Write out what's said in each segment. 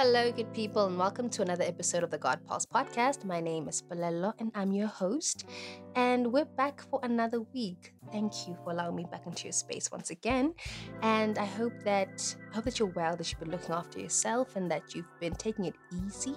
Hello, good people, and welcome to another episode of the God Pulse podcast. My name is Palello, and I'm your host. And we're back for another week. Thank you for allowing me back into your space once again. And I hope that I hope that you're well, that you've been looking after yourself, and that you've been taking it easy.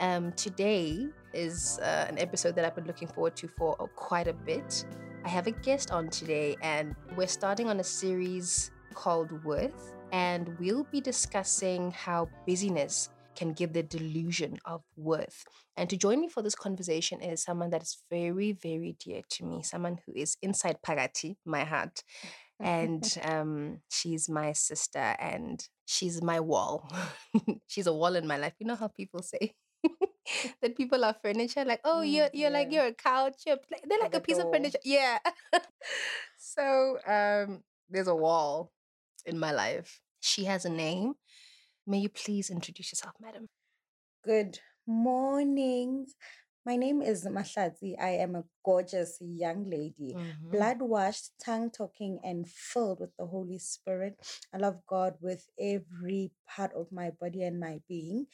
Um, today is uh, an episode that I've been looking forward to for uh, quite a bit. I have a guest on today, and we're starting on a series called Worth and we'll be discussing how busyness can give the delusion of worth. And to join me for this conversation is someone that is very, very dear to me, someone who is inside Pagati, my heart. And um, she's my sister and she's my wall. she's a wall in my life. You know how people say that people are furniture, like, oh, Mm, you're you're like yeah. you're a couch, you're they're like Like a a piece of furniture. Yeah. so um there's a wall in my life. She has a name. May you please introduce yourself, madam? Good morning. My name is Mahlatsi. I am a gorgeous young lady, Mhm. blood washed, tongue talking, and filled with the Holy Spirit. I love God with every part of my body and my being.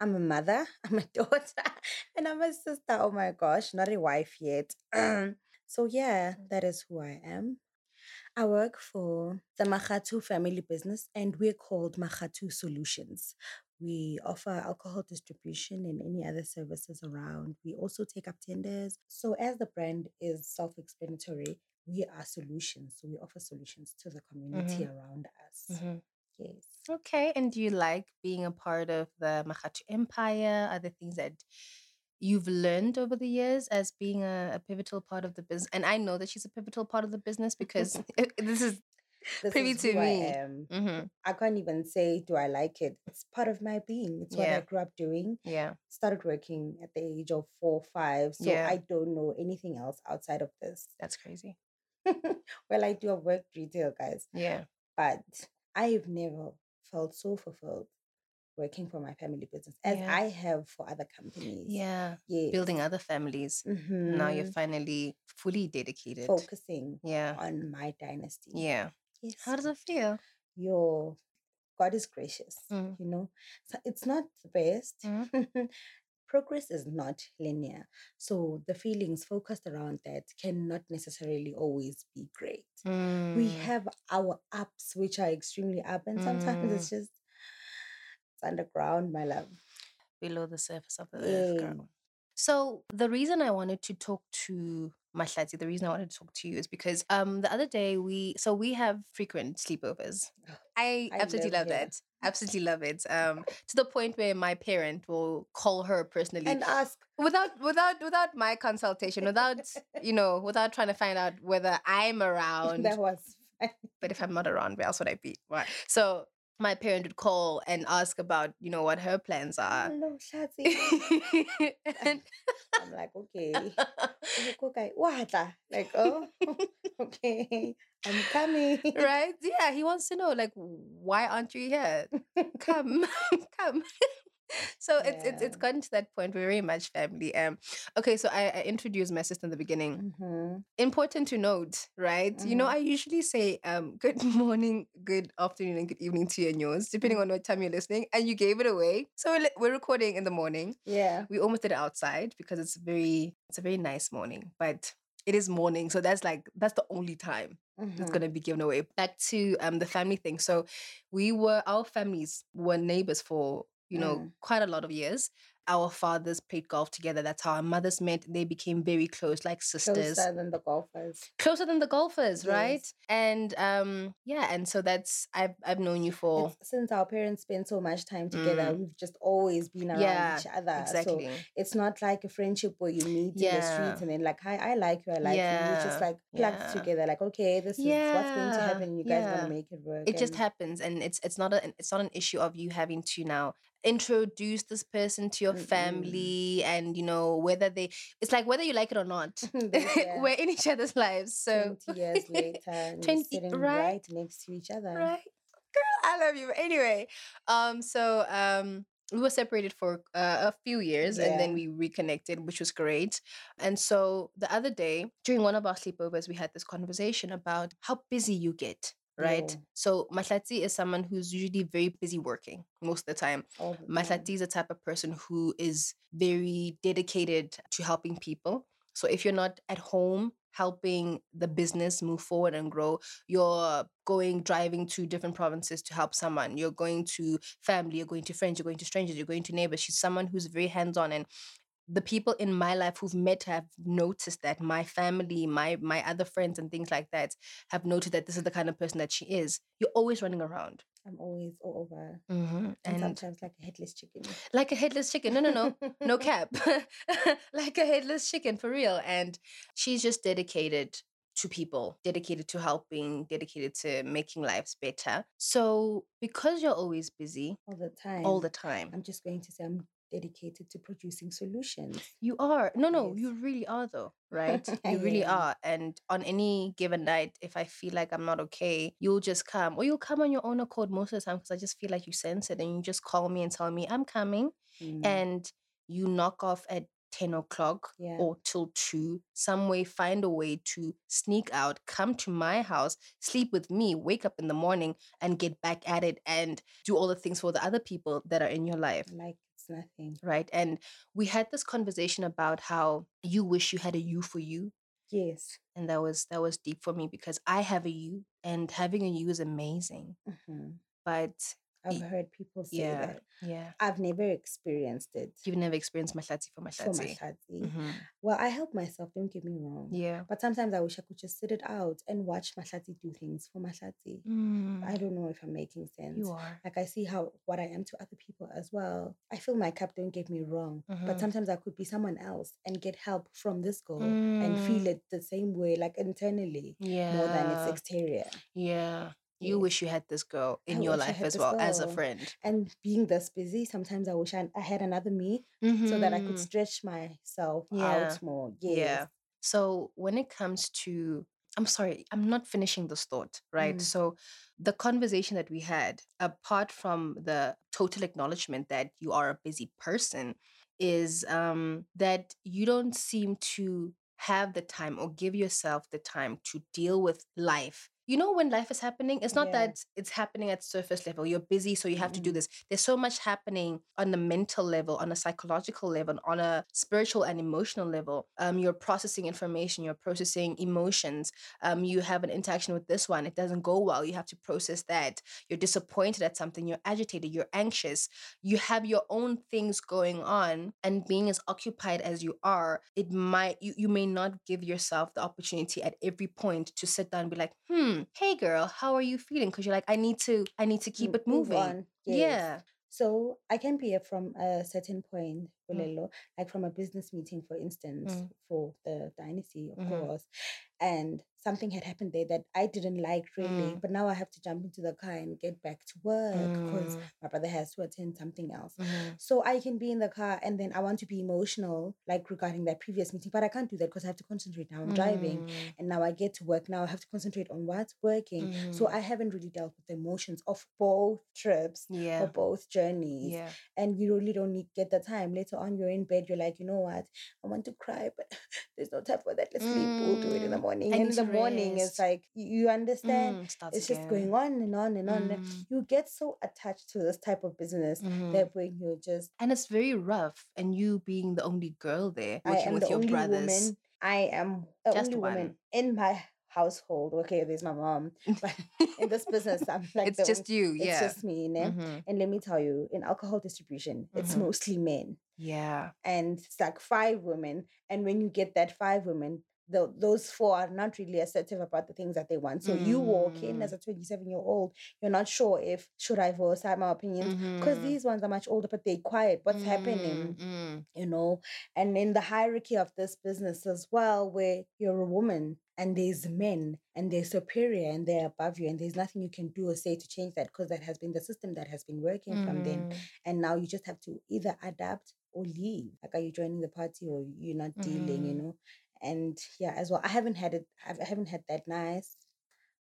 I'm a mother, I'm a daughter, and I'm a sister. Oh my gosh, not a wife yet. so, yeah, that is who I am. I work for the Makgatho family business and we're called Makgatho Solutions. We offer alcohol distribution and any other services around. We also take up tenders. So, as the brand is self explanatory, we are solutions. So, we offer solutions to the community around us. Mhm. Yes. Okay. And do you like being a part of the Makgatho Empire? Are there things that you've learned over the years as being a, a pivotal part of the business? And I know that she's a pivotal part of the business because this is This Privy to me. I am. Mhm. I can't even say, do I like it? It's part of my being. It's what Yeah. I grew up doing. yeah. started working at the age of four, five. So Yeah. I don't know anything else outside of this. That's crazy. well, I do have worked retail, guys, Yeah. but I've never felt so fulfilled working for my family business as Yeah. I have for other companies. Yeah. Yes. Building other families. Now you're Mhm. finally fully dedicated. focusing Yeah. on my dynasty. Yeah. Yes. How does it feel? Your God is gracious, Mm. you know. So it's not the best. Mm. Progress is not linear. So the feelings focused around that cannot necessarily always be great. We Mm. have our ups, which are extremely up, and sometimes Mm. it's just it's underground, my love. below the surface of the earth, girl. So the reason I wanted to talk to Mahlatsi, the reason I wanted to talk to you is because um the other day we so we have frequent sleepovers. I, I absolutely love love that. Absolutely love it. Um to the point where my parent will call her personally And ask, without without without my consultation, without you know, without trying to find out whether I'm around that was but if I'm not around, where else would I be? Right. So my parent would call and ask about, you know, what her plans are. Hello, Shazzy. and I'm like, okay. Like, oh, okay, I'm coming. right? Yeah, he wants to know, like, why aren't you here? Come, come. so it's it's it's gotten to that point. We're very much family. Um, okay, so I, I introduced my sister in the beginning. Mhm. Important to note, right? You know, Mhm. I usually say um good morning, good afternoon, and good evening to you and yours, depending on what time you're listening. And you gave it away. So we're, we're recording in the morning. Yeah. we almost did it outside because it's very it's a very nice morning but it is morning so that's like that's the only time it's Mhm. going to be given away back to um the family thing so we were our families were neighbors for you know Mm. quite a lot of years our fathers played golf together that's how our mothers met they became very close like sisters Closer than the golfers. closer than the golfers right and um yeah and so that's i've i've known you for It's, since our parents spent so much time together, Mm. we've just always been around yeah each other. exactly So it's not like a friendship where you meet in the Yeah. streets and then like, hi, I like you, I like you. You just like yeah. together, like, okay, this is what's going to happen. You guys yeah. want to make it work. it just happens and it's it's not a it's not an issue of you having to now introduce this person to your Mm-mm. family and you know whether they it's like whether you like it or not yeah. we're in each other's lives so 20 years later, and 20 you're sitting right? right next to each other. right girl i love you anyway um so um we were separated for uh, a few years and then we reconnected which was great and so the other day during one of our sleepovers we had this conversation about how busy you get right? Yo. So Mahlatsi is someone who's usually very busy working most of the time. all the time. Mahlatsi is the type of person who is very dedicated to helping people. So if you're not at home helping the business move forward and grow, you're going driving to different provinces to help someone. You're going to family, you're going to friends, you're going to strangers, you're going to neighbors. She's someone who's very hands-on and the people in my life who've met have noticed that my family my my other friends and things like that have noted that this is the kind of person that she is you're always running around I'm always all over. mm-hmm. And, and sometimes like a headless chicken. like a headless chicken no no no no cap like a headless chicken for real and she's just dedicated to people dedicated to helping dedicated to making lives better so because you're always busy all the time. all the time I'm just going to say I'm dedicated to producing solutions. You are. No, no, Yes. you really are though, right? You really are. And on any given night, if I feel like I'm not okay, you'll just come. Or you'll come on your own accord most of the time because I just feel like you sense it and you just call me and tell me, I'm coming. Mm, And you knock off at 10 o'clock Yeah. or till 2, some way find a way to sneak out, come to my house, sleep with me, wake up in the morning and get back at it and do all the things for the other people that are in your life like nothing. right? And we had this conversation about how you wish you had a you for you, Yes. and that was that was deep for me because I have a you, and having a you is amazing. hmm But I've heard people say yeah, that. yeah, I've never experienced it you've never experienced Mahlatsi for for Mahlatsi. Mhm. Well, I help myself, don't get me wrong. Yeah. But sometimes I wish I could just sit it out and watch Mahlatsi do things for Mahlatsi. I Mm, don't know if I'm making sense. you are. Like I see how what I am to other people as well. I fill my cup, don't get me wrong. Mhm. But sometimes I could be someone else and get help from this girl and Mm, feel it the same way, like internally, yeah. more than its exterior. yeah. You wish you had this girl in I your life as well as a friend, And being this busy, sometimes I wish I, I had another me so that I could Mhm. stretch myself Yeah. out more. Yes. Yeah. So when it comes to, I'm sorry, I'm not finishing this thought, right? Mm. So the conversation that we had, apart from the total acknowledgement that you are a busy person, is um, that you don't seem to have the time or give yourself the time to deal with life. You know, when life is happening, it's not Yeah. that it's happening at surface level. You're busy, so you have to do this. There's so much happening on the mental level, on a psychological level, on a spiritual and emotional level. Um, you're processing information, you're processing emotions. Um, you have an interaction with this one, it doesn't go well. You have to process that. You're disappointed at something, you're agitated, you're anxious. You have your own things going on, and being as occupied as you are, it might you, you may not give yourself the opportunity at every point to sit down and be like, hmm, Mm. hey girl, how are you feeling? Because you're like, I need to, I need to keep it moving. Yes. Yeah. So I can be here from a certain point, Mm. Like from a business meeting, for instance, Mm. for the dynasty, of Mhm. course. And something had happened there that I didn't like really, Mm. but now I have to jump into the car and get back to work because Mm. my brother has to attend something else. Mhm. So I can be in the car and then I want to be emotional, like regarding that previous meeting, but I can't do that because I have to concentrate now. I'm driving Mm. and now I get to work. Now I have to concentrate on what's working. So Mm. I haven't really dealt with the emotions of both trips yeah. or both journeys. Yeah. And you really don't need get the time. Later on, you're in bed, you're like, you know what? I want to cry, but there's no time for that. Let's sleep. We'll do it in the Mm. morning. And in the to morning, it's like you, understand. Mm, It's just going on and on and on. Mm. You get so attached to this type of business Mhm. that when you're just And it's very rough. And you being the only girl there, I working am with the your only brothers. woman. I am the Just only woman one. in my household. Okay, there's my mom, but in this business, I'm like it's just only, you. Yeah. It's just me. Mhm. And let me tell you, in alcohol distribution, it's Mhm. mostly men, Yeah. and it's like five women. And when you get that five women, tho- those four are not really assertive about the things that they want. So you walk in as Mm. a 27 year old, you're not sure if should I voice out my opinions because Mhm. these ones are much older, but they're quiet. What's happening? Mm, mm. you know and in the hierarchy of this business as well where you're a woman and there's men and they're superior and they're above you and there's nothing you can do or say to change that because that has been the system that has been working from then Mhm. and now you just have to either adapt or leave like are you joining the party or you're not dealing you Mhm. know and yeah as well i haven't had it i haven't had that nice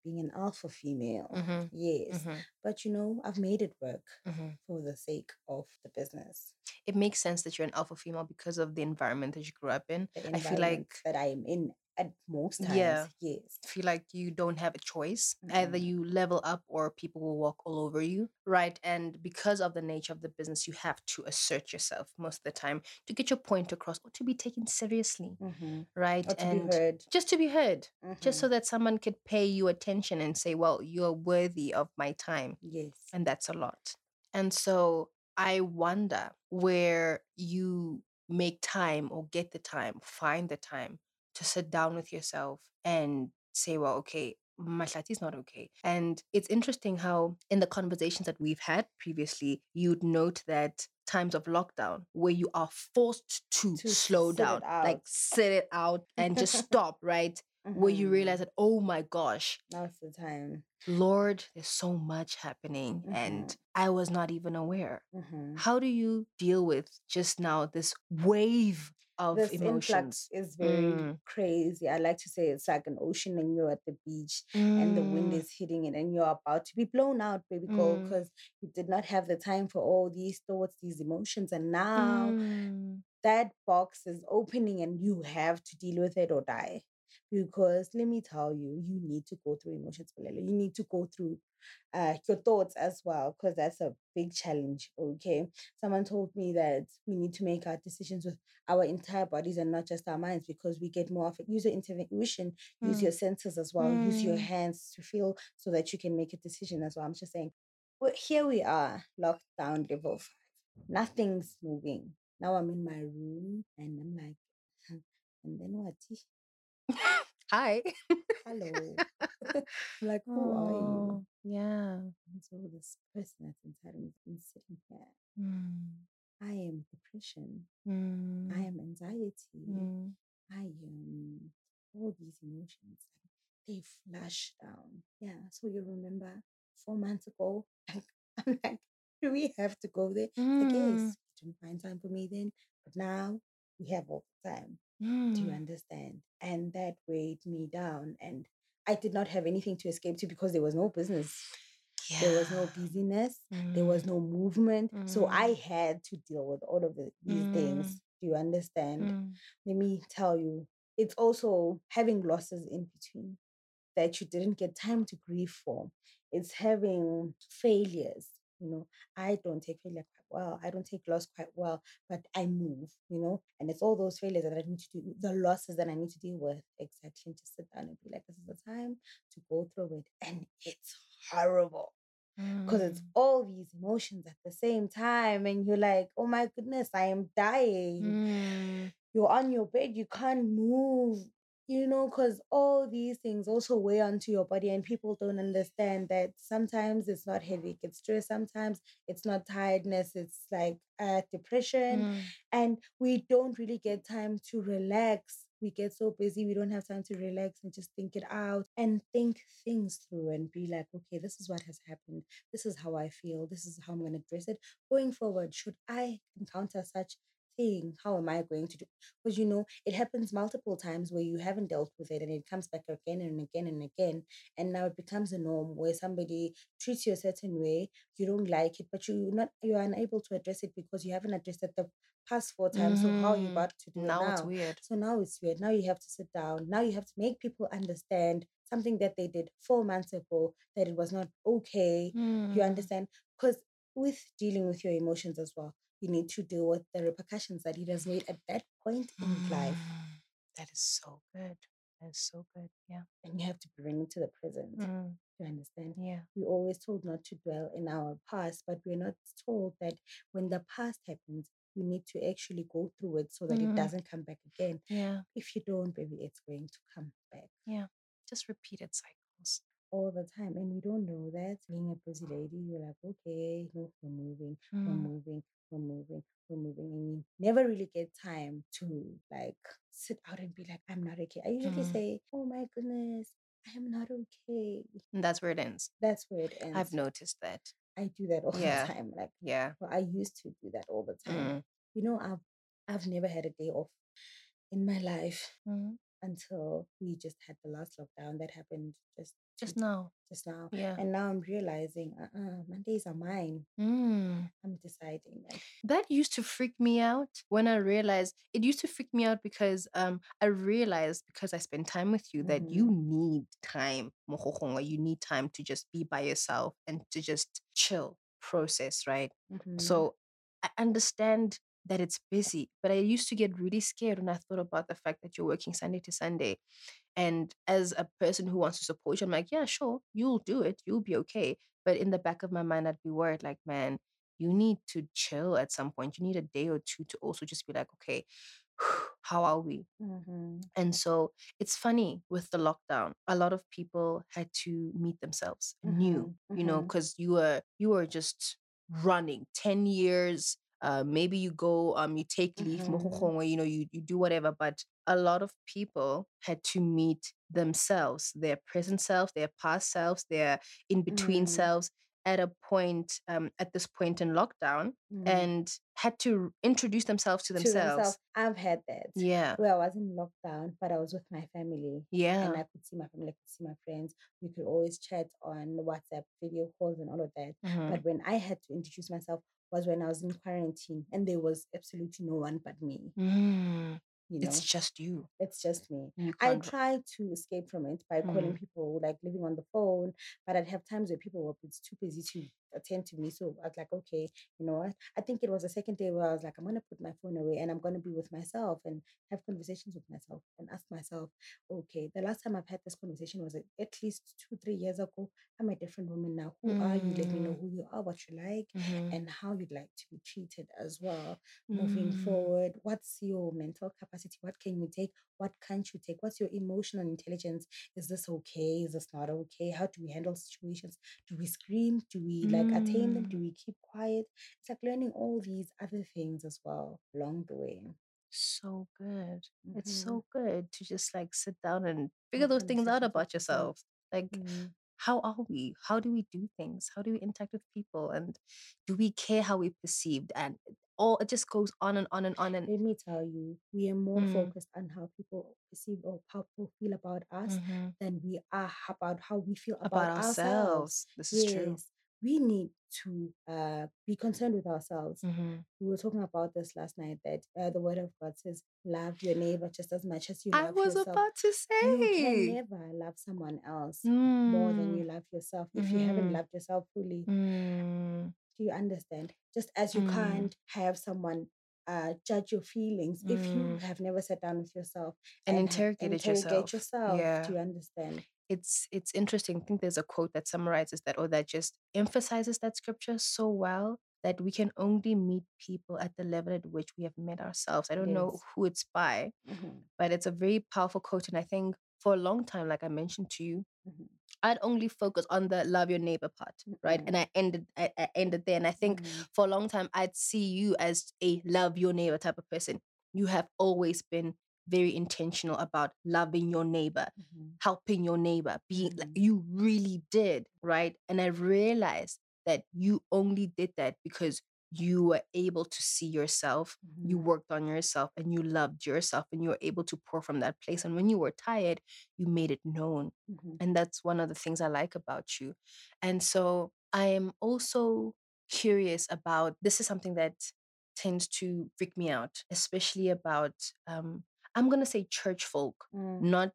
being an alpha female Mhm. yes Mhm. but you know i've made it work Mhm. for the sake of the business It makes sense that you're an alpha female because of the environment that you grew up in. the I feel like that I am in at most times. Yeah. Yes. feel like you don't have a choice. Either Mhm. you level up or people will walk all over you, right? And because of the nature of the business, you have to assert yourself most of the time to get your point across or to be taken seriously, Mhm. right? And just to be heard, just Mhm. so that someone could pay you attention and say, well, you're worthy of my time. Yes. And that's a lot. And so I wonder where you make time or get the time, find the time to sit down with yourself and say, well, okay, my Mahlatsi is not okay. And it's interesting how in the conversations that we've had previously, you'd note that times of lockdown where you are forced to, To slow down, like sit it out and just stop, right? Where you realize Mhm. that, oh my gosh, Now's the time. Lord, there's so much happening and Mhm. I was not even aware. Mhm. How do you deal with just now this wave of This emotions? influx is very Mm. crazy. I like to say it's like an ocean and you're at the beach and the wind Mm, is hitting it and you're about to be blown out, baby girl, Mm. because you did not have the time for all these thoughts, these emotions. And now mm, that box is opening and you have to deal with it or die. Because let me tell you, you need to go through emotions. You need to go through uh, your thoughts as well, because that's a big challenge. Okay. Someone told me that we need to make our decisions with our entire bodies and not just our minds because we get more of it. Use your intuition, use Mm. your senses as well, use your Mm. hands to feel so that you can make a decision as well. I'm just saying, well, here we are, locked down level five. Nothing's moving. Now I'm in my room and I'm like, and then what? Hi. Hello. I'm like, who are you? Oh, yeah. And so this person that's inside me is sitting here. Mm, I am depression. I mm, am anxiety. mm, I am all these emotions. They flash down. Yeah. So you remember four months ago? like, I'm like, do we have to go there? Mm, yes, you didn't find time for me then, but now we have all the time. Do you mm. understand? And that weighed me down. And I did not have anything to escape to because there was no business. There was no Yeah. busyness. There was Mm, no movement. So I mm, had to deal with all of the, these mm, things. Do you understand? mm. Let me tell you, it's also having losses in between that you didn't get time to grieve for. It's having failures. You know, I don't take failure well. I don't take loss quite well, but I move, you know, and it's all those failures that I need to do, the losses that I need to deal with. Exactly. And to sit down and be like, this is the time to go through it. And it's horrible because it's Mm, all these emotions at the same time. And you're like, oh my goodness, I am dying mm, you're on your bed, you can't move, you know, because all these things also weigh onto your body, and people don't understand that sometimes it's not headache, it's stress, sometimes it's not tiredness, it's like uh, depression, mm. and we don't really get time to relax. We get so busy, we don't have time to relax and just think it out and think things through and be like, okay, this is what has happened. This is how I feel. This is how I'm going to address it. Going forward, should I encounter such thing, how am I going to do? Because you know, it happens multiple times where you haven't dealt with it and it comes back again and again and again. And now it becomes a norm where somebody treats you a certain way, you don't like it, but you're not you're unable to address it because you haven't addressed it the past four times. So how are you Mhm. about to do Now it it's weird. So now it's weird. Now you have to sit down. Now you have to make people understand something that they did four months ago that it was not okay. You Mm, understand? Because with dealing with your emotions as well, you need to deal with the repercussions that it has made at that point in life. mm. That is so good. That is so good. Yeah. And you have to bring it to the present. Mm, You understand? yeah. We're always told not to dwell in our past, but we're not told that when the past happens, we need to actually go through it so that Mhm. it doesn't come back again. Yeah. If you don't, baby, it's going to come back. Yeah. Just repeated cycles. All the time. And we don't know that. Being a busy lady, you're like, okay, no, we're moving, we're Mm, moving, we're moving, we're moving. And you never really get time to like sit out and be like, I'm not okay. I usually Mhm. say, oh my goodness, I am not okay. And that's where it ends. That's where it ends. I've noticed that. I do that all Yeah. the time. Like, Yeah. well, I used to do that all the time. Mm, You know, I've I've never had a day off in my life. mm, until we just had the last lockdown that happened just Just now. just now. Yeah. And now I'm realizing, uh-uh, Mondays are mine. Mm. I'm deciding that. That used to freak me out when I realized it used to freak me out because um I realized because I spend time with you that you need time, you need time to just be by yourself and to just chill, process, right? Mhm. So I understand that it's busy, but I used to get really scared when I thought about the fact that you're working Sunday to Sunday. And as a person who wants to support you, I'm like, yeah, sure, you'll do it, you'll be okay. But in the back of my mind, I'd be worried, like, man, you need to chill at some point. You need a day or two to also just be like, okay, how are we? Mhm. And so it's funny with the lockdown, a lot of people had to meet themselves new, Mhm, you know, mhm. because you were you were just running 10 years. Uh, maybe you go, um, you take leave, Mhm. you know, you, you do whatever, but a lot of people had to meet themselves, their present selves their past selves, their in between Mm. selves at a point, um, at this point in lockdown, Mm. and had to introduce themselves to To themselves. themselves. I've had that. Yeah. Where I was in lockdown, but I was with my family. Yeah. And I could see my family, I could see my friends. We could always chat on WhatsApp, video calls, and all of that. Mhm. But when I had to introduce myself was when I was in quarantine and there was absolutely no one but me. Mm. You know, It's just you. it's just me. I can't. to escape from it by calling Mm. people, like living on the phone, but I'd have times where people were too busy to attend to me. So I was like, okay, you know what? I think it was the second day where I was like, I'm gonna put my phone away and I'm gonna be with myself and have conversations with myself and ask myself, okay, the last time I've had this conversation was at least two, three years ago. I'm a different woman now. Who are you? Let me know Mm. who you are, what you like, Mhm. and how you'd like to be treated as well moving Mm. forward what's your mental capacity what can you take what can't you take what's your emotional intelligence is this okay is this not okay how do we handle situations do we scream do we like attain them Mm. do we keep quiet it's like learning all these other things as well along the way So good. It's Mhm. so good to just like sit down and figure those things out about yourself. Like, Mm. How are we? How do we do things? How do we interact with people? And do we care how we perceived? And all it just goes on and on and on. And let me tell you we are more Mm. focused on how people perceive or how people feel about us Mhm. than we are about how we feel about, about ourselves ourselves. This is true. We need to uh, be concerned with ourselves. Mhm. We were talking about this last night that uh, the Word of God says, "Love your neighbor just as much as you love. I love was yourself." about to say, You can never love someone else more than you Mm. love yourself. If you haven't Mhm. loved yourself fully, Mm. do you understand? Just as you Mm. can't have someone uh, judge your feelings if you Mm. have never sat down with yourself And and interrogated interrogate yourself. yourself. Yeah. Do you understand? It's it's interesting. I think there's a quote that summarizes that or that just emphasizes that scripture so well that we can only meet people at the level at which we have met ourselves. I don't know who it's by, Mhm, but it's a very powerful quote. And I think for a long time, like I mentioned to you, mhm, I'd only focus on the love your neighbor part, right? And I ended I, I ended there. And I think mhm, for a long time I'd see you as a love your neighbor type of person. You have always been very intentional about loving your neighbor, mhm, helping your neighbor, being like Mhm. you really did, right? And I realized that you only did that because you were able to see yourself, you mhm, worked on yourself, and you loved yourself, and you were able to pour from that place. And when you were tired, you made it known. mhm, And that's one of the things I like about you. And so I am also curious about this is something that tends to freak me out, especially about um, I'm gonna say church folk, mm, not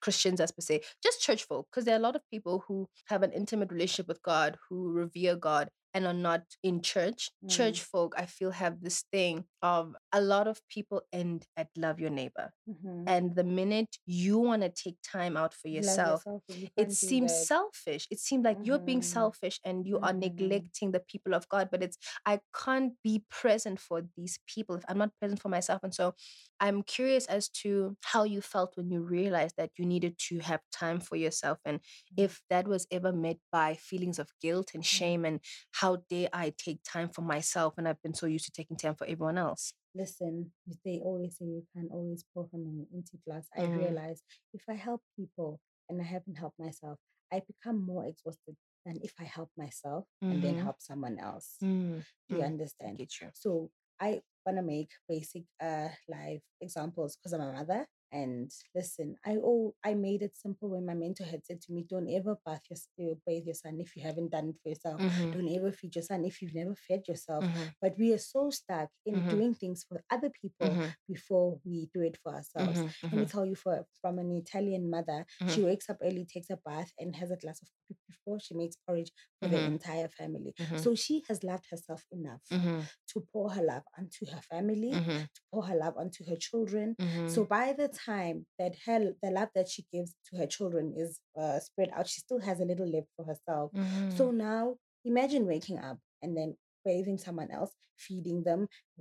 Christians as per se, just church folk, because there are a lot of people who have an intimate relationship with God, who revere God and are not in church. Church Mm. folk, I feel, have this thing of a lot of people end at love your neighbor. mhm. And the minute you want to take time out for yourself, yourself, you it seems selfish. It seems like you're being Mhm. selfish and you are Mhm. neglecting the people of God. But it's, I can't be present for these people if I'm not present for myself. And so I'm curious as to how you felt when you realized that you needed to have time for yourself and if that was ever met by feelings of guilt and shame and how dare I take time for myself and I've been so used to taking time for everyone else. Listen, they always say you can always pour from an empty glass. I Mm. realize if I help people and I haven't helped myself, I become more exhausted than if I help myself and then Mhm. help someone else. Mm, Do you mm, understand? get you. So I want to make basic uh life examples because I'm a mother And listen, I oh I made it simple when my mentor had said to me, "Don't ever bath your uh, bathe your son if you haven't done it for yourself. Mhm. Don't ever feed your son if you've never fed yourself." Mhm. But we are so stuck in Mhm. doing things for other people Mhm. before we do it for ourselves. Mhm. Let me Mhm. tell you, for from an Italian mother, she wakes up early, takes a bath, and has a glass of before she makes porridge for the Mhm. entire family. Mhm. So she has loved herself enough Mhm. to pour her love onto her family, Mhm. to pour her love onto her children. So by the time that her the love that she gives to her children is uh, spread out, she still has a little left for herself. So now imagine waking up and then bathing someone else, feeding them,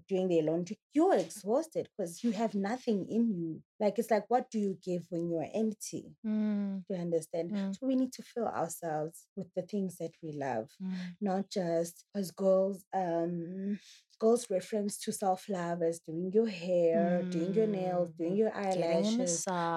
doing their laundry. You're exhausted because you have nothing in you. Like it's like, what do you give when you're empty? Mm. Do you understand? Mm. So we need to fill ourselves with the things that we love, Mm. not just as girls. Um, girls reference to self love as doing your hair, doing your nails, doing Mm. your Getting a eyelashes,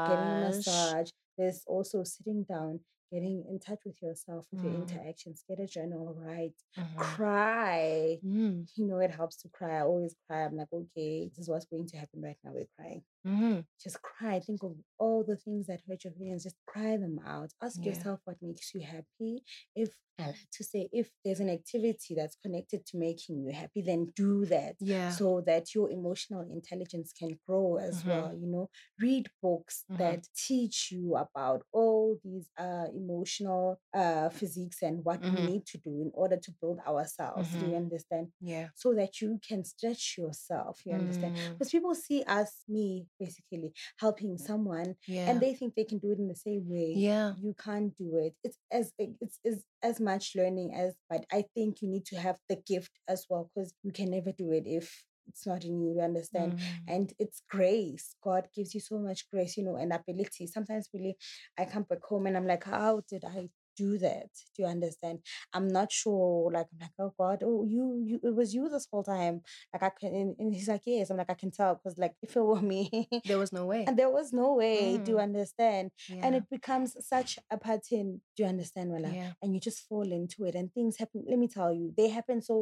getting a massage. massage. There's also sitting down, getting in touch with yourself, with your Mm. interactions. Get a journal, write, Mhm. cry. Mm. You know, it helps to cry. I always cry. I'm like, okay, this is what's going to happen right now. We're crying. Mhm. Just cry. Think of all the things that hurt your feelings. Just cry them out. Ask Yeah. yourself what makes you happy. If I like to say, if there's an activity that's connected to making you happy, then do that Yeah. so that your emotional intelligence can grow as Mhm. well. You know, read books Mhm. that teach you about all these uh emotional uh physiques and what Mhm. we need to do in order to build ourselves. Do you Mhm. understand? Yeah. So that you can stretch yourself. You understand? Mm. Because people see us, me, basically helping someone, Yeah. and they think they can do it in the same way. Yeah. You can't do it. It's as it's, it's as much learning as, but I think you need to have the gift as well because you can never do it if it's not in you. You understand? Mm. And it's grace. God gives you so much grace, you know, and ability. Sometimes really, I come back home and I'm like, how did I do that? Do you understand? I'm not sure. Like I'm like, oh God, oh you, you, it was you this whole time. Like I can, and, and he's like, yes. I'm like, I can tell because like if it were me, There was no way. and there was no way. Do you Mm. understand? And it becomes such a pattern. Do you understand, Wella? Yeah. And you just fall into it, and things happen. Let me tell you, they happen so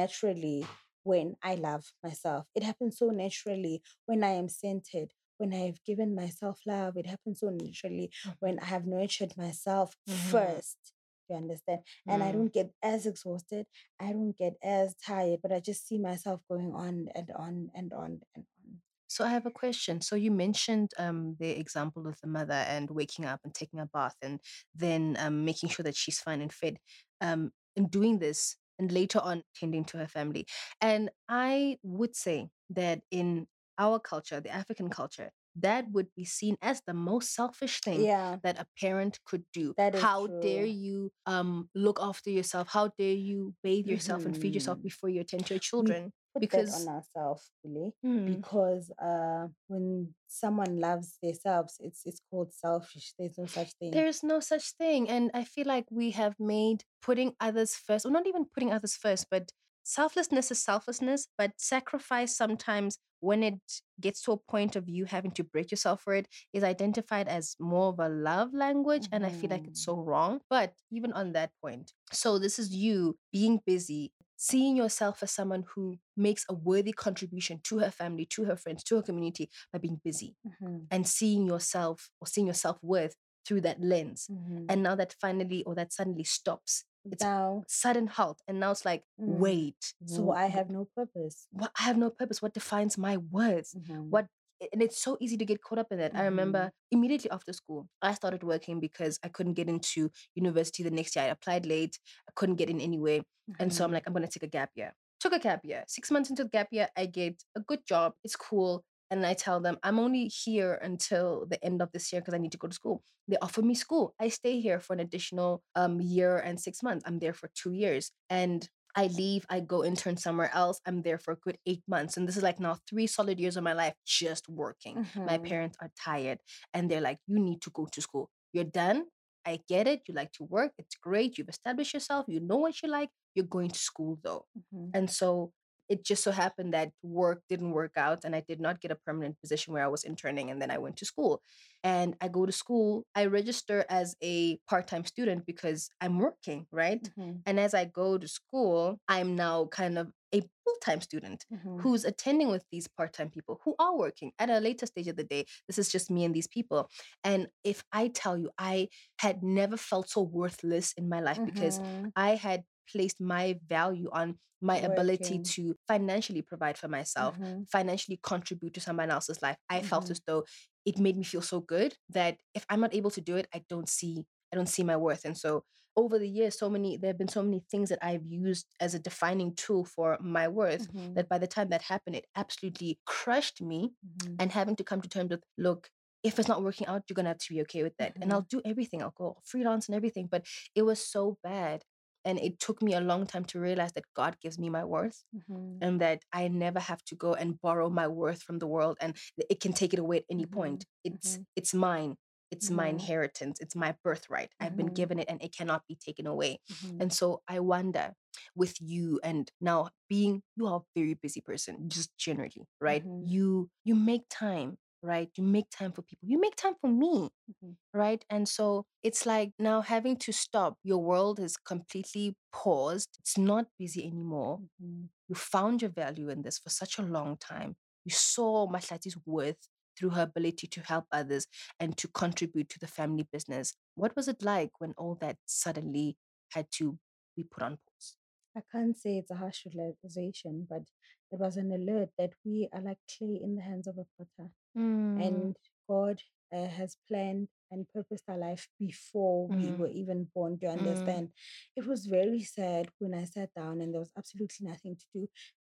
naturally when I love myself. It happens so naturally when I am centered. When I have given myself love, it happens so naturally Mhm. when I have nurtured myself Mhm. first. You understand? And I Mm. don't get as exhausted. I don't get as tired, but I just see myself going on and on and on and on. So I have a question. So you mentioned um, the example of the mother and waking up and taking a bath and then um, making sure that she's fine and fed. Um, in doing this and later on tending to her family. And I would say that in our culture, the African culture, that would be seen as the most selfish thing Yeah, that a parent could do. that is How dare you um, look after yourself? How dare you bathe yourself and feed yourself Mhm. before you attend to your children? Because on ourselves, really, Mm, because uh, when someone loves themselves, it's it's called selfish. There's no such thing. there is no such thing. And I feel like we have made putting others first, or not even putting others first, but selflessness is selflessness, but sacrifice sometimes when it gets to a point of you having to break yourself for it is identified as more of a love language and i feel like it's Mhm. so wrong but even on that point so this is you being busy seeing yourself as someone who makes a worthy contribution to her family to her friends to her community by being busy Mhm, and seeing yourself or seeing your self-worth through that lens mhm. and now that finally or that suddenly stops it's now, sudden halt and now it's like Mm. wait so I have no purpose. what I have no purpose. What defines my worth? Mhm, What and it's so easy to get caught up in it. I remember immediately after school, I started working because I couldn't get into university the next year. I applied late, I couldn't get in anyway. And so I'm mhm, like, I'm gonna take a gap year. Took a gap year. Six months into the gap year, I get a good job. It's cool. And I tell them, I'm only here until the end of this year because I need to go to school. They offer me school. I stay here for an additional um, year and six months. I'm there for two years. And I leave, I go intern somewhere else. I'm there for a good eight months. And this is like now three solid years of my life just working. My mhm, parents are tired and they're like, you need to go to school. You're done. I get it. You like to work. It's great. You've established yourself. You know what you like. You're going to school though. mhm, And so it just so happened that work didn't work out and I did not get a permanent position where I was interning. And then I went to school. And I go to school, I register as a part time student because I'm working, right? mhm. And as I go to school, I'm now kind of a full-time student Mhm. who's attending with these part-time people who are working at a later stage of the day this is just me and these people and if i tell you i had never felt so worthless in my life because Mhm. i had placed my value on my ability to financially provide for myself Mhm. financially contribute to someone else's life i felt Mhm. as though it made me feel so good that if i'm not able to do it i don't see i don't see my worth and so over the years so many there have been so many things that i've used as a defining tool for my worth Mhm. that by the time that happened it absolutely crushed me Mhm. and having to come to terms with look if it's not working out you're gonna have to be okay with that and i'll do everything i'll go freelance and everything but it was so bad and it took me a long time to realize that god gives me my worth Mhm. and that i never have to go and borrow my worth from the world and it can take it away at any point it's mhm. it's mine it's my Mhm. inheritance it's my birthright i've been Mhm. given it and it cannot be taken away Mhm. and so I wonder with you and now being you are a very busy person, just generally, right? You you make time, right? You make time for people. You make time for me, Mhm. right? And so it's like now having to stop. Your world is completely paused. It's not busy anymore. Mhm. You found your value in this for such a long time. You saw Mahlatsi's worth through her ability to help others and to contribute to the family business. What was it like when all that suddenly had to be put on pause? I can't say it's a harsh realization, but it was an alert that we are like clay in the hands of a potter. Mm, and God uh, has planned and purposed our life before we Mm. were even born to Mm. understand. It was very sad when I sat down and there was absolutely nothing to do.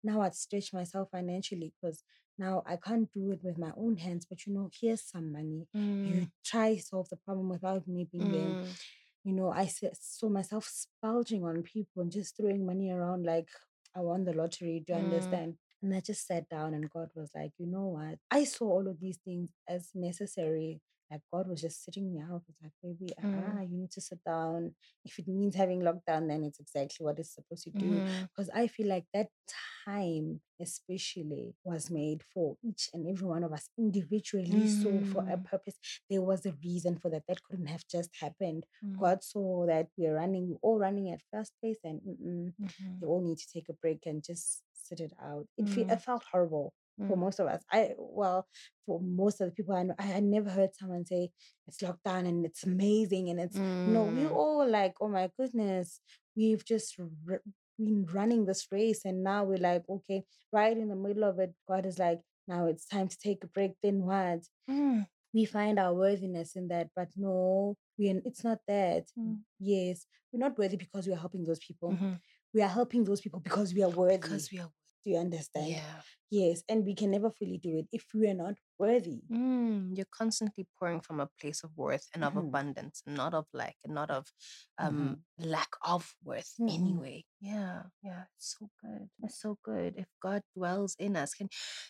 Now I'd stretch myself financially because now I can't do it with my own hands. But you know, here's some money. You mm, try solve the problem without me being there. mm, You know, I s- saw myself spulging on people and just throwing money around like I won the lottery. Do you Mm. understand? And I just sat down and God was like, you know what? I saw all of these things as necessary. Like God was just sitting me out. It's like, baby, Mm. ah, you need to sit down. If it means having lockdown, then it's exactly what it's supposed to do. Because I feel like that time, especially, was made for each and every one of us individually. So for a Mm. purpose, there was a reason for that. That couldn't have just happened. mm, God saw that we're running, we're all running at fast pace, and mhm, they all need to take a break and just sit it out. It, fe- Mm. it felt horrible for mm, most of us. I well, for most of the people I know, I had never heard someone say it's lockdown and it's amazing and it's no. We mm, all like, oh my goodness, we've just r- been running this race and now we're like, okay, right in the middle of it, God is like, now it's time to take a break. Then what? mm, we find our worthiness in that, but no, we it's not that. Mm. Yes, we're not worthy because we are helping those people. mhm. We are helping those people because we are worthy. Because we are Do you understand? yeah. Yes, and we can never fully do it if we are not worthy. Mm, you're constantly pouring from a place of worth and of Mhm. abundance, not of lack, and not of um lack of worth Mhm. anyway. Yeah, yeah, it's so good. It's so good. If God dwells in us, can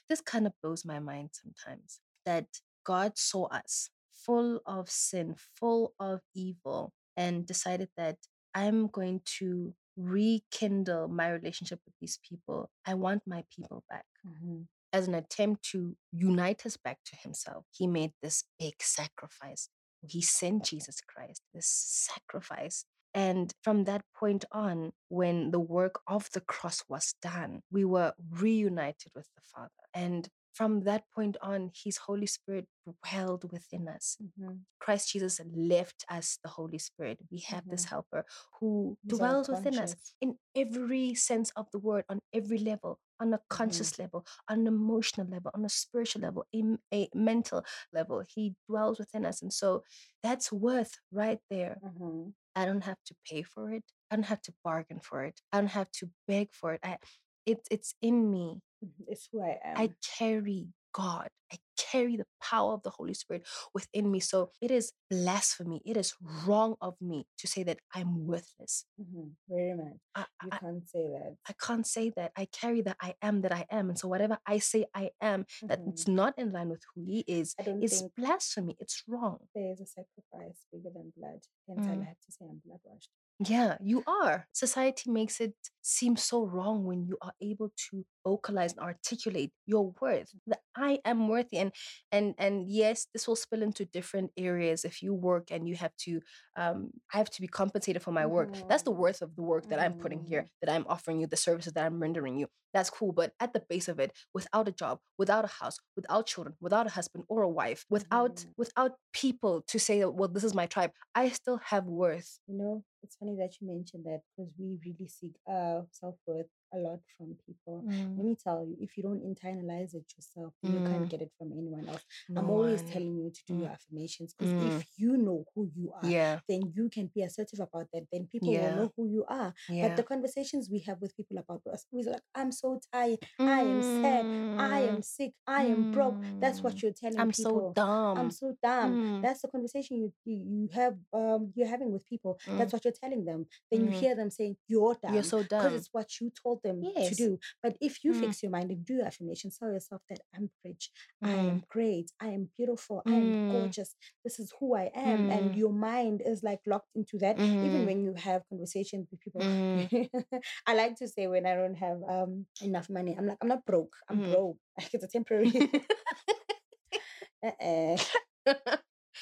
this kind of blows my mind sometimes that God saw us full of sin, full of evil, and decided that I'm going to rekindle my relationship with these people. I want my people back Mhm. as an attempt to unite us back to himself, he made this big sacrifice. He sent Jesus Christ, this sacrifice. And from that point on, when the work of the cross was done, we were reunited with the Father. And from that point on, his Holy Spirit dwelled within us. Mhm. Christ Jesus left us the Holy Spirit. We have this Mhm. helper who He's dwells within us in every sense of the word, on every level, on a conscious level, on an emotional level, on a spiritual level, a, a mental level. He dwells within us. And so that's worth right there. Mhm. I don't have to pay for it. I don't have to bargain for it. I don't have to beg for it. I, it it's in me. Mhm. It's who I am. I carry God. I carry the power of the Holy Spirit within me. So it is blasphemy. It is wrong of me to say that I'm worthless. Mhm. Very much. I, You I, can't say that. I can't say that. I carry that I am that I am. And so whatever I say I am, that Mhm. it's not in line with who he is, I is blasphemy. It's wrong. there is a sacrifice bigger than blood. Hence, I Mm. have to say I'm blood washed. Yeah, you are. Society makes it seem so wrong when you are able to vocalize and articulate your worth. The I am worthy. And and and yes, this will spill into different areas. If you work and you have to, um, I have to be compensated for my work. That's the Mhm. worth of the work that I'm putting here, Mhm. that I'm offering you, the services that I'm rendering you. That's cool. But at the base of it, without a job, without a house, without children, without a husband or a wife, without Mhm. without people to say that, well, this is my tribe, I still have worth. You know, it's funny that you mentioned that because we really seek uh self worth a lot from people. Let Mm, me tell you, if you don't internalize it yourself, then you can't mm, get it from anyone else. no I'm always one. telling you to do Mm, your affirmations because mm, if you know who you are, yeah, then you can be assertive about that. Then people will know who you are. But the conversations we have with people about us, we're like, I'm so tired, I am sad, I am Mm, sick, I am broke. That's what mm, you're telling I'm so people. I'm dumb. so dumb. Mm, That's the conversation you you, you have um you're having with people. That's mm, what you're telling them. Then you mm. hear them saying you're dumb. You're so dumb so because it's what you told them to do. But if you Mm, fix your mind and do your affirmations, tell yourself that I'm rich, I mm, am great, I am beautiful, I am mm, gorgeous. This is who I am, and mm, your mind is like locked into that. Even mm, when you have conversations with people, mm, I like to say when I don't have um enough money, I'm like I'm not broke, I'm mm. broke. Like it's a temporary. uh-uh,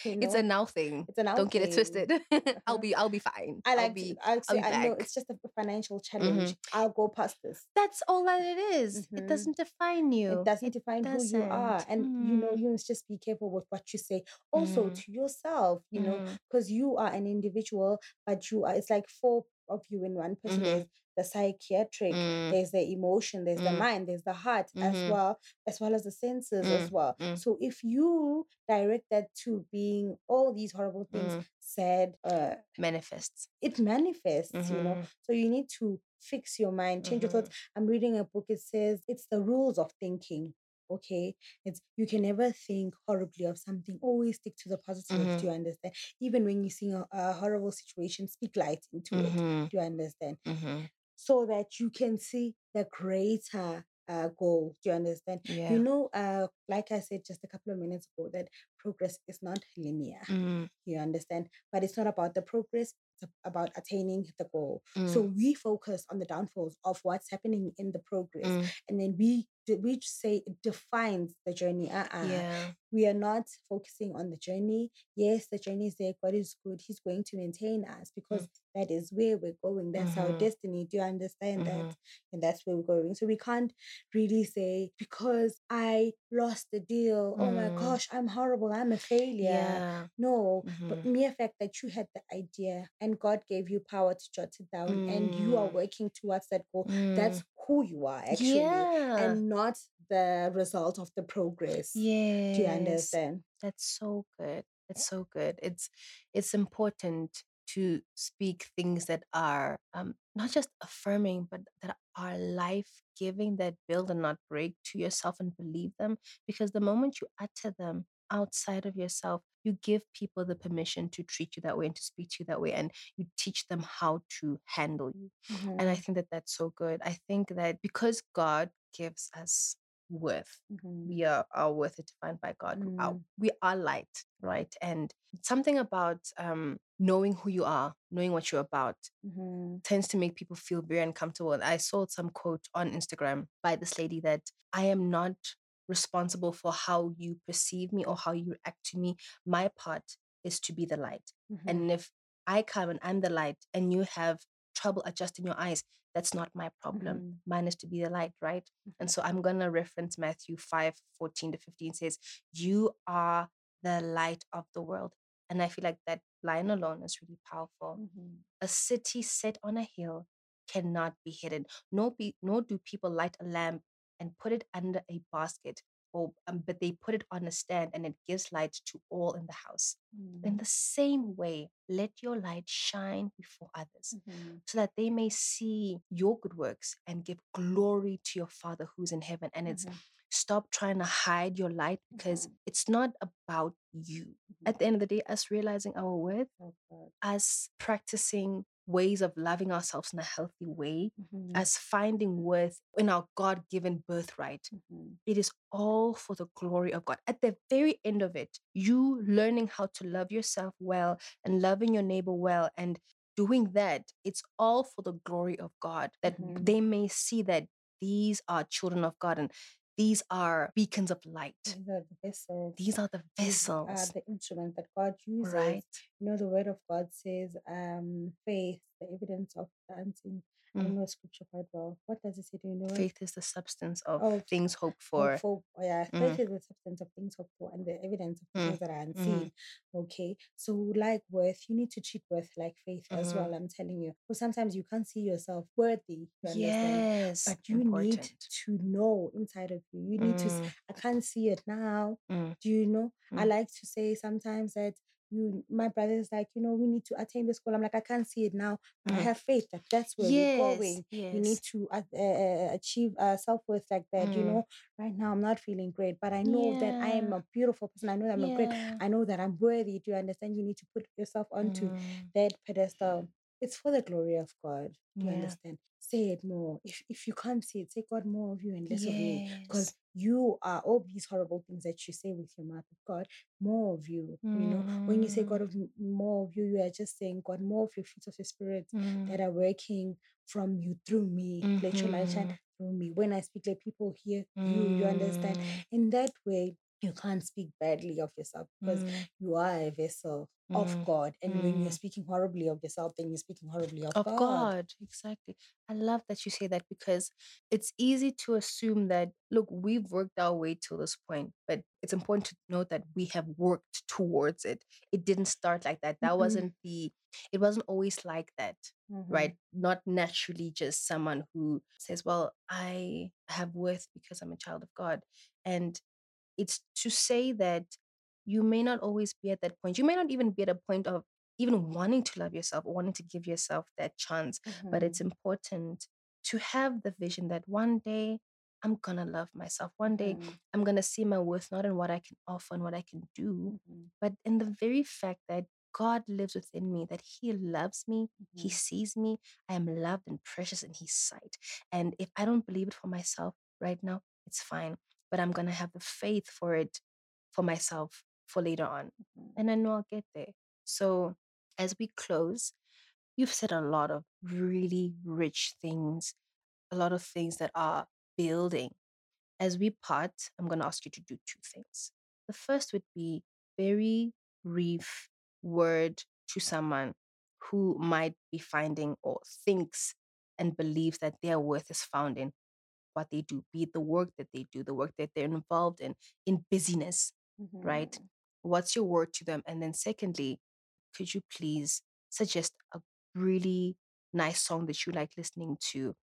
you It's a now thing. it's an out Don't get it thing. twisted. I'll be I'll be fine. I I'll like to, I'll I'll be I know it's just a financial hmm challenge. I'll go past this. That's all that it is. It hmm doesn't define you. It doesn't It define who you are. doesn't. And, you know, Mm, you must just be careful with what you say. Also mm, to yourself, you know, because you are an individual, but you are, it's like four of you in one person. mhm, There's the psychiatric, mm, there's the emotion, there's the mm, mind, there's the heart as mhm, well, as well as the senses as mm, well. mm, So if you direct that to being all these horrible things, sad, uh, Manifests. it manifests, you know. Mhm, So you need to fix your mind, change your thoughts. mhm, I'm reading a book, it says it's the rules of thinking. Okay. It's you can never think horribly of something. Always stick to the positive. Do mhm, you understand? Even when you see a, a horrible situation, speak light into it. mhm, Do you understand? mhm. So that you can see the greater uh, goal. Do you understand? Yeah. You know, uh, like I said just a couple of minutes ago, that progress is not linear. Mm, You understand? But it's not about the progress, it's about attaining the goal. mm, So we focus on the downfalls of what's happening in the progress. mm. And then we we just say it defines the journey. Uh-uh. Yeah. We are not focusing on the journey. Yes, the journey is there. God is good. He's going to maintain us because that is where we're going. That's our Mhm. destiny. Do you understand that? Mhm. And that's where we're going. So we can't really say, because I lost the deal, oh my Mm. gosh, I'm horrible. I'm a failure. Yeah. No, but Mhm. mere fact that you had the idea and God gave you power to jot it down and you are Mm. working towards that goal, Mm. that's who you are actually, Yeah. and not the result of the progress. Yeah. Do you understand? That's so good. It's so good. It's it's important to speak things that are um, not just affirming, but that are life giving, that build and not break to yourself and believe them. Because the moment you utter them outside of yourself, you give people the permission to treat you that way and to speak to you that way, and you teach them how to handle you. And I Mhm, think that that's so good. I think that because God gives us worth, mhm, we are our worth is defined by God. Our- mm, we are light, right? And something about um, knowing who you are, knowing what you're about, mhm, tends to make people feel very uncomfortable. And I saw some quote on Instagram by this lady that I am not responsible for how you perceive me or how you react to me. My part is to be the light. mhm, And if I come and I'm the light and you have trouble adjusting your eyes, that's not my problem. mhm, Mine is to be the light, right? And mhm, so I'm going to reference Matthew 5 14 to 15 says, You are the light of the world. And I feel like that line alone is really powerful. mhm, A city set on a hill cannot be hidden, nor, be, nor do people light a lamp and put it under a basket, or, um, but they put it on a stand and it gives light to all in the house. In mm, the same way, let your light shine before others mhm, so that they may see your good works and give glory to your Father who's in heaven. And it's mhm, stop trying to hide your light because mhm, it's not about you. mhm. At the end of the day, us realizing our worth, us practicing ways of loving ourselves in a healthy way, Mhm, us finding worth in our God given birthright. mhm, It is all for the glory of God. At the very end of it, you learning how to love yourself well and loving your neighbor well and doing that, it's all for the glory of God, that mhm, they may see that these are children of God. And these are beacons of light. These are the vessels. These are the These are the instruments that God uses. right? You know, the word of God says, um, faith, the evidence of unseen. I don't Mm. know scripture quite well. What does it say? Do you know? Faith is the substance of Oh, things hoped Hope for. for, oh yeah, Mm. faith is the substance of things hoped for and the evidence of Mm. things that are unseen. Okay, so like worth, you need to treat worth like faith as Mhm. well. I'm telling you, because sometimes you can't see yourself worthy. You? Yes, But you need to know inside of you. You need to. Mm, I can't see it now. mm, Do you know? I Mm. like to say sometimes that you, my brother is like, you know, we need to attain this goal. I'm like, I can't see it now, but I Mm. have faith that that's where we're going. yes. You need to uh, uh, achieve uh, self worth like that. You Mm. know, right now I'm not feeling great, but I know that I am a beautiful person. I know that I'm a great. I know that I'm worthy. Do you understand? You need to put yourself onto Mm, that pedestal. It's for the glory of God. Do you Yeah. understand? Say it more. If if you can't see it, say God more of you and less of me. Because you are all these horrible things that you say with your mouth. God, more of you. You know, when you say God Mm, of more of you, you are just saying God, more of your fruits of the spirit mm, that are working from you through me. Let your light shine mhm, through me. When I speak, let people hear you. You understand? mm, In that way, you can't speak badly of yourself because mm, you are a vessel of mm, God. And when you're mm. speaking horribly of yourself, then you're speaking horribly of, of God. God. Exactly. I love that you say that because it's easy to assume that, look, we've worked our way to this point, but it's important to note that we have worked towards it. It didn't start like that. That Mhm. wasn't the, it wasn't always like that, Mhm. right? Not naturally just someone who says, well, I have worth because I'm a child of God. And it's to say that you may not always be at that point. You may not even be at a point of even wanting to love yourself or wanting to give yourself that chance. But it's Mhm. important to have the vision that one day I'm gonna love myself. One day Mhm. I'm gonna see my worth not in what I can offer and what I can do, Mhm. but in the very fact that God lives within me, that He loves me, He Mhm. sees me, I am loved and precious in His sight. And if I don't believe it for myself right now, it's fine. But I'm gonna have the faith for it for myself for later on. Mhm. And I know I'll get there. So as we close, you've said a lot of really rich things, a lot of things that are building. As we part, I'm going to ask you to do two things. The first would be very brief word to someone who might be finding or thinks and believes that their worth is found in what they do, be it the work that they do, the work that they're involved in, in busyness, right? Mhm. What's your word to them? And then, secondly, could you please suggest a really nice song that you like listening to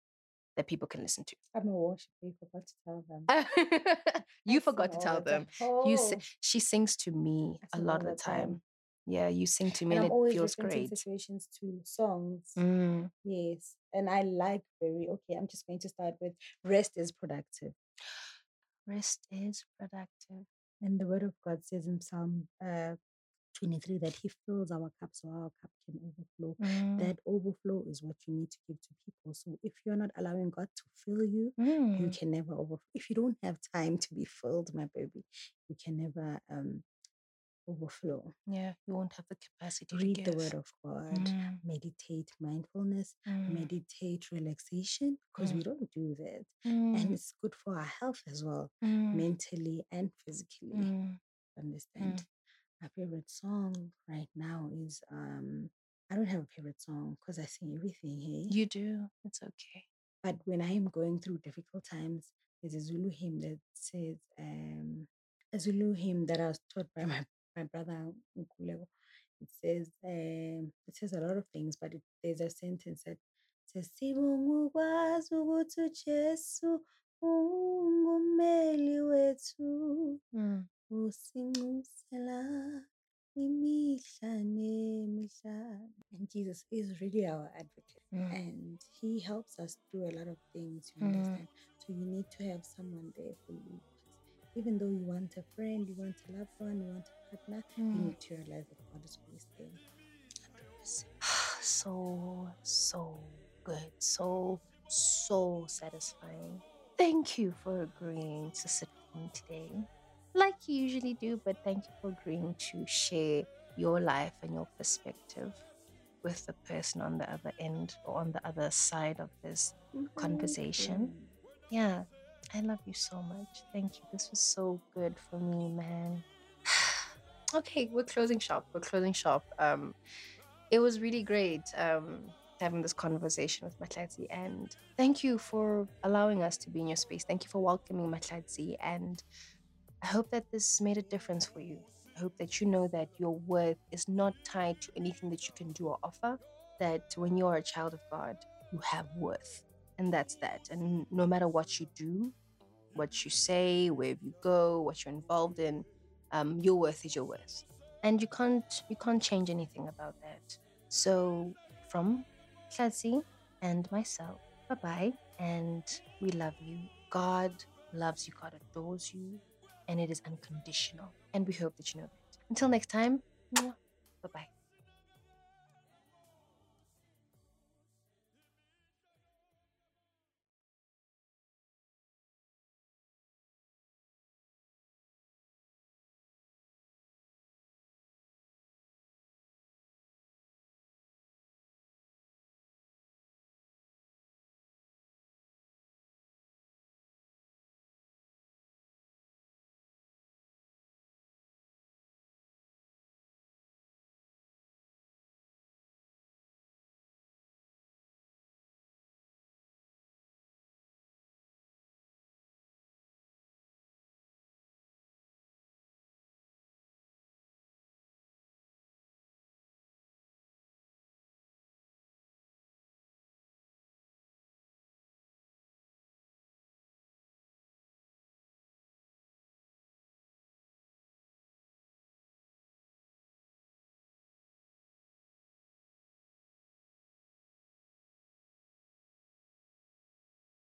that people can listen to? I'm a worshiper. You forgot to tell them. you I forgot to tell them. You she sings to me I a lot of the the time. time. Yeah, you sing to me And and I'm it feels great. situations to songs. Mm. Yes. And I like very, okay, I'm just going to start with rest is productive. Rest is productive. And the word of God says in Psalm uh, 23 that he fills our cup so our cup can overflow. Mm. That overflow is what you need to give to people. So if you're not allowing God to fill you, you Mm. can never overflow. If you don't have time to be filled, my baby, you can never um overflow. Yeah, you won't have the capacity to Read the word of God, Mm. meditate mindfulness, Mm. meditate relaxation, because we Mm. don't do that. And Mm. it's good for our health as well, Mm. mentally and physically. Mm. Understand? My favorite song right now is um I don't have a favorite song because I sing everything, hey. You do. It's okay. But when I am going through difficult times, there's a Zulu hymn that says, um, a Zulu hymn that I was taught by my, my brother Nkululeko. It says, um, it says a lot of things, but it, there's a sentence that says, "Sibonga ukwazi ukuthi uJesu ungumeli wethu, Mm. usincusela imihla nemihla." And Jesus is really our advocate Mm. and he helps us through a lot of things you Mm. understand so you need to have someone there for you even though you want a friend you want a loved one you want a partner you Mm. need to realize that god is always there so, so good. So, so satisfying. Thank you for agreeing to sit with me today. Like you usually do, but thank you for agreeing to share your life and your perspective with the person on the other end or on the other side of this conversation. Yeah. I love you so much. Thank you. This was so good for me, man. okay, we're closing shop. We're closing shop. Um, it was really great um, having this conversation with Mahlatsi, and thank you for allowing us to be in your space. Thank you for welcoming Mahlatsi, and I hope that this made a difference for you. I hope that you know that your worth is not tied to anything that you can do or offer. That when you are a child of God, you have worth, and that's that. And no matter what you do, what you say, where you go, what you're involved in, um, your worth is your worth, and you can't you can't change anything about that. So from Tlasi and myself, bye bye, and we love you. God loves you. God adores you, and it is unconditional. And we hope that you know that. Until next time, bye bye.